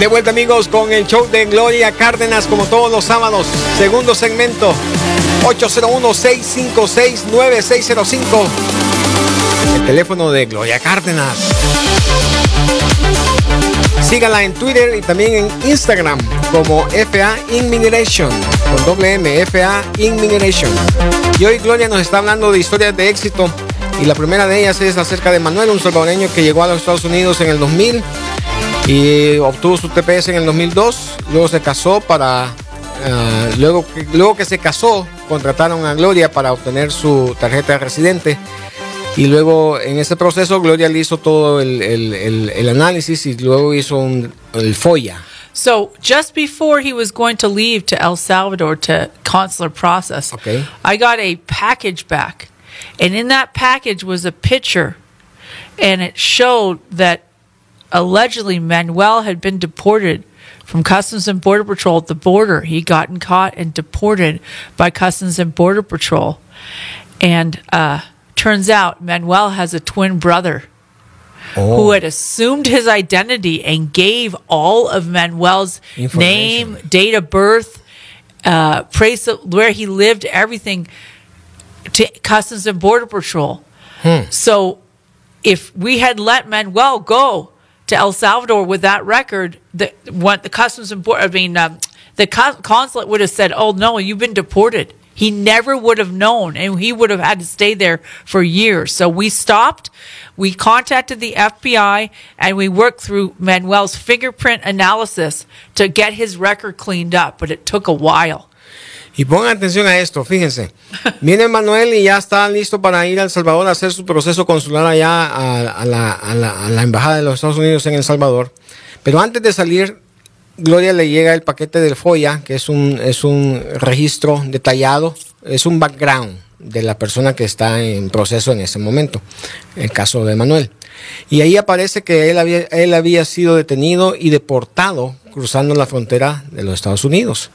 De vuelta amigos con el show de Gloria Cárdenas como todos los sábados. Segundo segmento 801-656-9605. El teléfono de Gloria Cárdenas. Síganla en Twitter y también en Instagram como FA Inmigration, con doble M, FA. Y hoy Gloria nos está hablando de historias de éxito y la primera de ellas es acerca de Manuel, un salvadoreño que llegó a los Estados Unidos en el 2000 y obtuvo su TPS en el 2002, luego se casó para... ah, luego, que- luego que se casó, contrataron a Gloria para obtener su tarjeta de residente. Y luego en ese proceso Gloria le hizo todo el, el- el- el análisis y luego hizo un, el FOIA. So just before he was going to leave to El Salvador to consular process, Okay. I got a package back, and in that package was a picture, and it showed that allegedly Manuel had been deported from Customs and Border Patrol at the border. He'd gotten caught and deported by Customs and Border Patrol, and uh, turns out Manuel has a twin brother who had assumed his identity and gave all of Manuel's name, date of birth, uh, place of where he lived, everything to Customs and Border Patrol. So if we had let Manuel go to El Salvador with that record, the what the Customs and I mean, um, the consulate would have said, "Oh no, you've been deported." He never would have known, and he would have had to stay there for years. So we stopped. We contacted the FBI, and we worked through Manuel's fingerprint analysis to get his record cleaned up. But it took a while. Y pongan atención a esto, fíjense. Viene Manuel y ya está listo para ir a El Salvador a hacer su proceso consular allá a, la, a la- a la Embajada de los Estados Unidos en El Salvador. Pero antes de salir, Gloria le llega el paquete del FOIA, que es un, es un registro detallado, es un background de la persona que está en proceso en ese momento, el caso de Manuel. Y ahí aparece que él había, él había sido detenido y deportado cruzando la frontera de los Estados Unidos,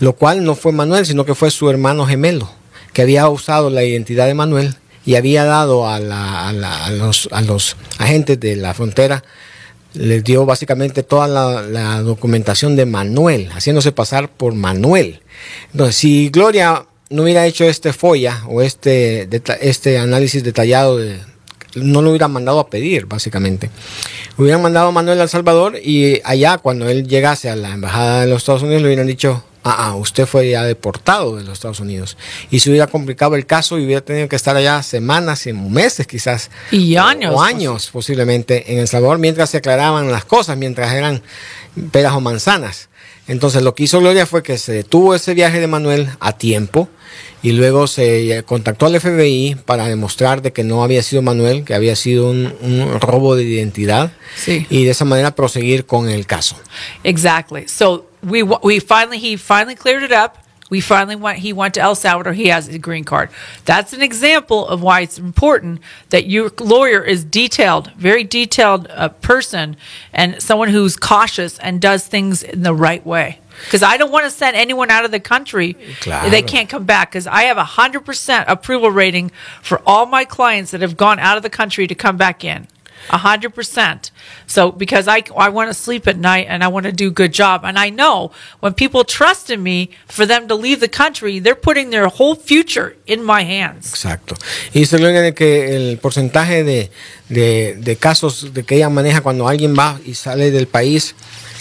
lo cual no fue Manuel, sino que fue su hermano gemelo, que había usado la identidad de Manuel y había dado a, la- a la- a los, a los agentes de la frontera les dio básicamente toda la, documentación de Manuel, haciéndose pasar por Manuel. Entonces, si Gloria no hubiera hecho este FOIA o este, este análisis detallado, de- no lo hubiera mandado a pedir, básicamente. Hubieran mandado a Manuel a El Salvador y allá, cuando él llegase a la embajada de los Estados Unidos, le hubieran dicho, ah, ah, usted fue ya deportado de los Estados Unidos. Y se hubiera complicado el caso y hubiera tenido que estar allá semanas y meses quizás. Y años. O años posiblemente en El Salvador mientras se aclaraban las cosas, mientras eran peras o manzanas. Entonces lo que hizo Gloria fue que se detuvo ese viaje de Manuel a tiempo y luego se contactó al FBI para demostrar de que no había sido Manuel, que había sido un, un robo de identidad Sí. y de esa manera proseguir con el caso. Exactly. So we we finally he finally cleared it up. We finally went. He went to El Salvador. He has a green card. That's an example of why it's important that your lawyer is detailed, very detailed uh, person, and someone who's cautious and does things in the right way. Because I don't want to send anyone out of the country Claro. they can't come back. Because I have a hundred percent approval rating for all my clients that have gone out of the country to come back in. A hundred percent. So because I I want to sleep at night and I want to do a good job, and I know when people trust in me for them to leave the country, they're putting their whole future in my hands. Exacto. Y dice Gloria de que el porcentaje de, de, de casos de que ella maneja cuando alguien va y sale del país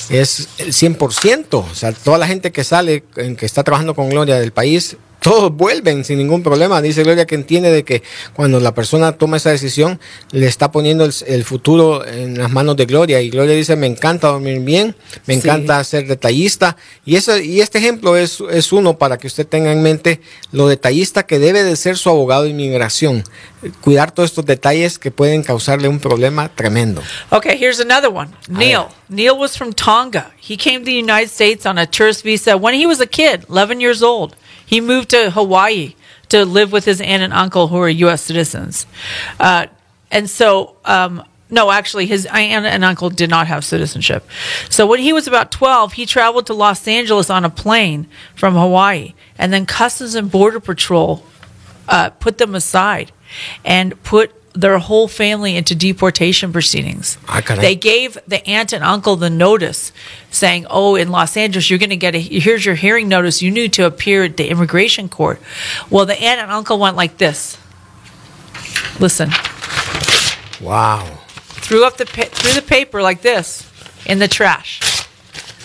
es el 100%. O sea, toda la gente que sale, que está trabajando con Gloria del país, todos vuelven sin ningún problema. Dice Gloria que entiende de que cuando la persona toma esa decisión, le está poniendo el, el futuro en las manos de Gloria. Y Gloria dice, me encanta dormir bien, me Sí. encanta ser detallista. Y, eso, y este ejemplo es, es uno para que usted tenga en mente lo detallista que debe de ser su abogado de inmigración. Cuidar todos estos detalles que pueden causarle un problema tremendo. Okay, here's another one. Neil. Neil was from Tonga. He came to the United States on a tourist visa when he was a kid, 11 years old. He moved to Hawaii to live with his aunt and uncle who are U.S. citizens. Uh, and so, um, no, actually, his aunt and uncle did not have citizenship. So when he was about 12, he traveled to Los Angeles on a plane from Hawaii. And then Customs and Border Patrol uh, put them aside and put their whole family into deportation proceedings. Ah, they gave the aunt and uncle the notice saying, "Oh, in Los Angeles, you're going to get a here's your hearing notice. You need to appear at the immigration court." Well, the aunt and uncle went like this. Listen, Wow. threw up the pa- threw the paper like this in the trash.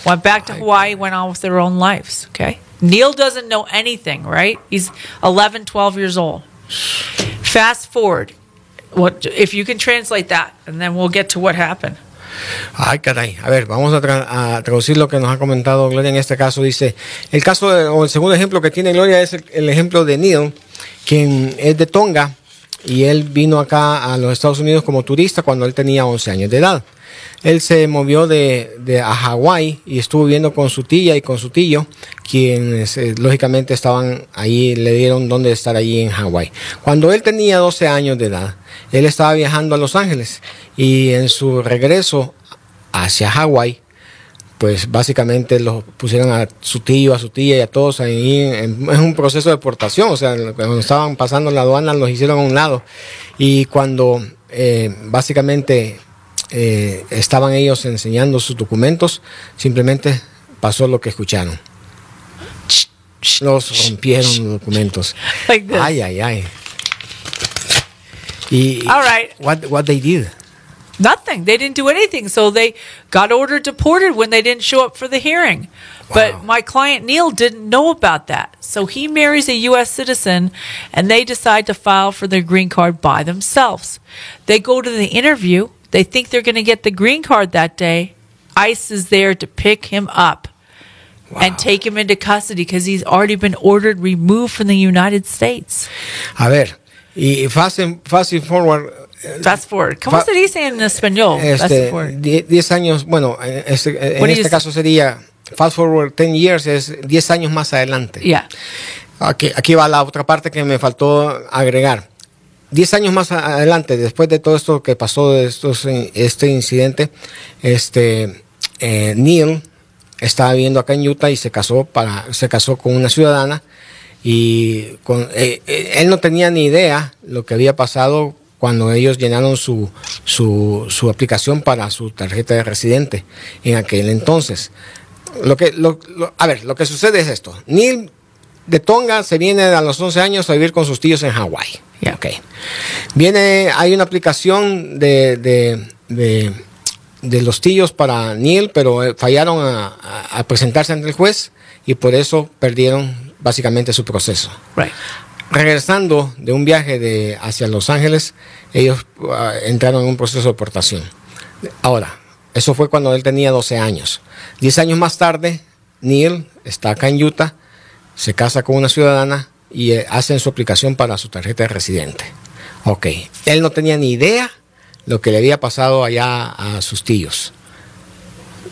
Went back to Hawaii, went on with their own lives. Okay. Neil doesn't know anything, right? He's 11, 12 years old. Fast forward. What if you can translate that, and then we'll get to what happened. Ay, caray. A ver, vamos a, tra- a traducir lo que nos ha comentado Gloria en este caso. Dice, el caso, de- o el segundo ejemplo que tiene Gloria es el, el ejemplo de Neil, quien es de Tonga y él vino acá a los Estados Unidos como turista cuando él tenía 11 años de edad. Él se movió de, de a Hawái y estuvo viviendo con su tía y con su tío, quienes eh, lógicamente estaban ahí, le dieron donde estar allí en Hawái. Cuando él tenía 12 años de edad, él estaba viajando a Los Ángeles y en su regreso hacia Hawái, pues básicamente los pusieron a su tío, a su tía y a todos ahí en, en un proceso de deportación. O sea, cuando estaban pasando la aduana los hicieron a un lado. Y cuando eh, básicamente eh, estaban ellos enseñando sus documentos, simplemente pasó lo que escucharon. Los rompieron los documentos. Like this. Ay, ay, ay. Y All right. what, what they did. Nothing. They didn't do anything. So they got ordered deported when they didn't show up for the hearing. Wow. But my client Neil didn't know about that. So he marries a U.S. citizen and they decide to file for their green card by themselves. They go to the interview. They think they're going to get the green card that day. ICE is there to pick him up and take him into custody because he's already been ordered removed from the United States. A ver, y fast, and- fast and forward, Fast forward. ¿Cómo Fa- se dice en español? Fast este, forward. 10 años, bueno, en este, en este caso sería fast forward 10 years, es 10 años más adelante. Yeah. Aquí, aquí va la otra parte que me faltó agregar. 10 años más adelante, después de todo esto que pasó, de estos, eh, este incidente, este, eh, Neil estaba viviendo acá en Utah y se casó, para, se casó con una ciudadana y con, eh, él no tenía ni idea lo que había pasado cuando ellos llenaron su, su, su aplicación para su tarjeta de residente en aquel entonces. Lo que, a ver, lo que sucede es esto. Neil de Tonga se viene a los 11 años a vivir con sus tíos en Hawái. Yeah. Ok. Viene, hay una aplicación de, de, de, de los tíos para Neil, pero eh, fallaron a, a- a presentarse ante el juez y por eso perdieron básicamente su proceso. Right. Regresando de un viaje de hacia Los Ángeles, ellos ah, entraron en un proceso de deportación. Ahora, eso fue cuando él tenía 12 años. 10 años más tarde, Neil está acá en Utah, se casa con una ciudadana y eh, hacen su aplicación para su tarjeta de residente. Ok, él no tenía ni idea lo que le había pasado allá a sus tíos.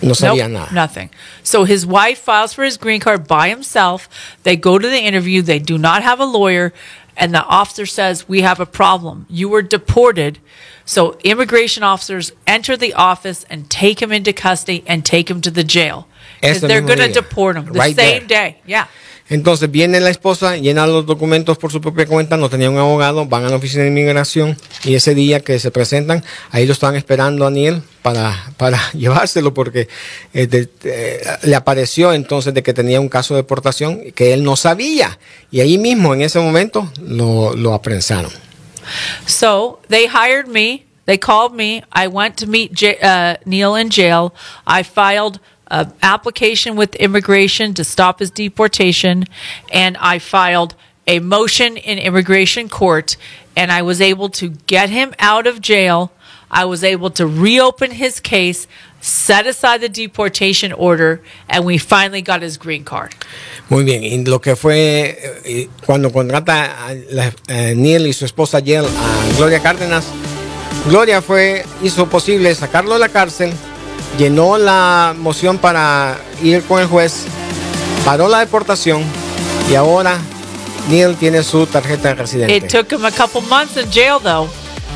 No sabía Nope, nada. Nothing. So his wife files for his green card by himself. They go to the interview. They do not have a lawyer. And the officer says, We have a problem. You were deported. So immigration officers enter the office and take him into custody and take him to the jail. Because they're going to deport him the Right same there. day. Yeah. Entonces viene la esposa, llena los documentos por su propia cuenta, no tenía un abogado, van a la oficina de inmigración y ese día que se presentan, ahí lo estaban esperando a Daniel para, para llevárselo porque eh, eh, le apareció entonces de que tenía un caso de deportación que él no sabía y ahí mismo en ese momento lo, lo aprensaron. So they hired me. They called me. I went to meet uh, Neil in jail. I filed an application with immigration to stop his deportation, and I filed a motion in immigration court, and I was able to get him out of jail. I was able to reopen his case, set aside the deportation order, and we finally got his green card. Muy bien, y lo que fue eh, cuando contrata a la- eh, Neil y su esposa Jill a Gloria Cárdenas, Gloria fue, hizo posible sacarlo de la cárcel, llenó la moción para ir con el juez, paró la deportación y ahora Neil tiene su tarjeta de residente. It took him a couple months in jail, though.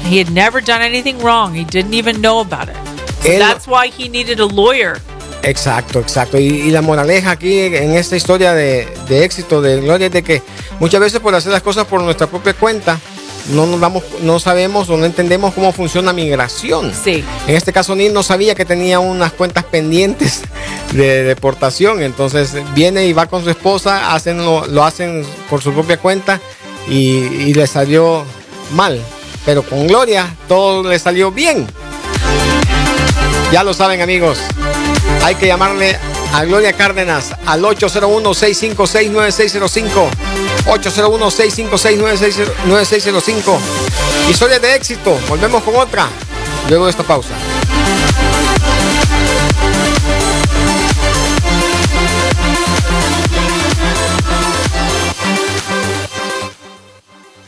He had never done anything wrong. He didn't even know about it. So Él- that's why he needed a lawyer. Exacto, exacto. Y, y la moraleja aquí en esta historia de, de éxito de Gloria es de que muchas veces por hacer las cosas por nuestra propia cuenta, no nos damos, no sabemos o no entendemos cómo funciona migración. Sí. En este caso Neil no sabía que tenía unas cuentas pendientes de deportación. Entonces viene y va con su esposa, hacen lo, lo hacen por su propia cuenta y, y le salió mal. Pero con Gloria todo le salió bien. Ya lo saben amigos. Hay que llamarle a Gloria Cárdenas al 801-656-9605. 801-656-9605. Historia de éxito. Volvemos con otra. Luego de esta pausa.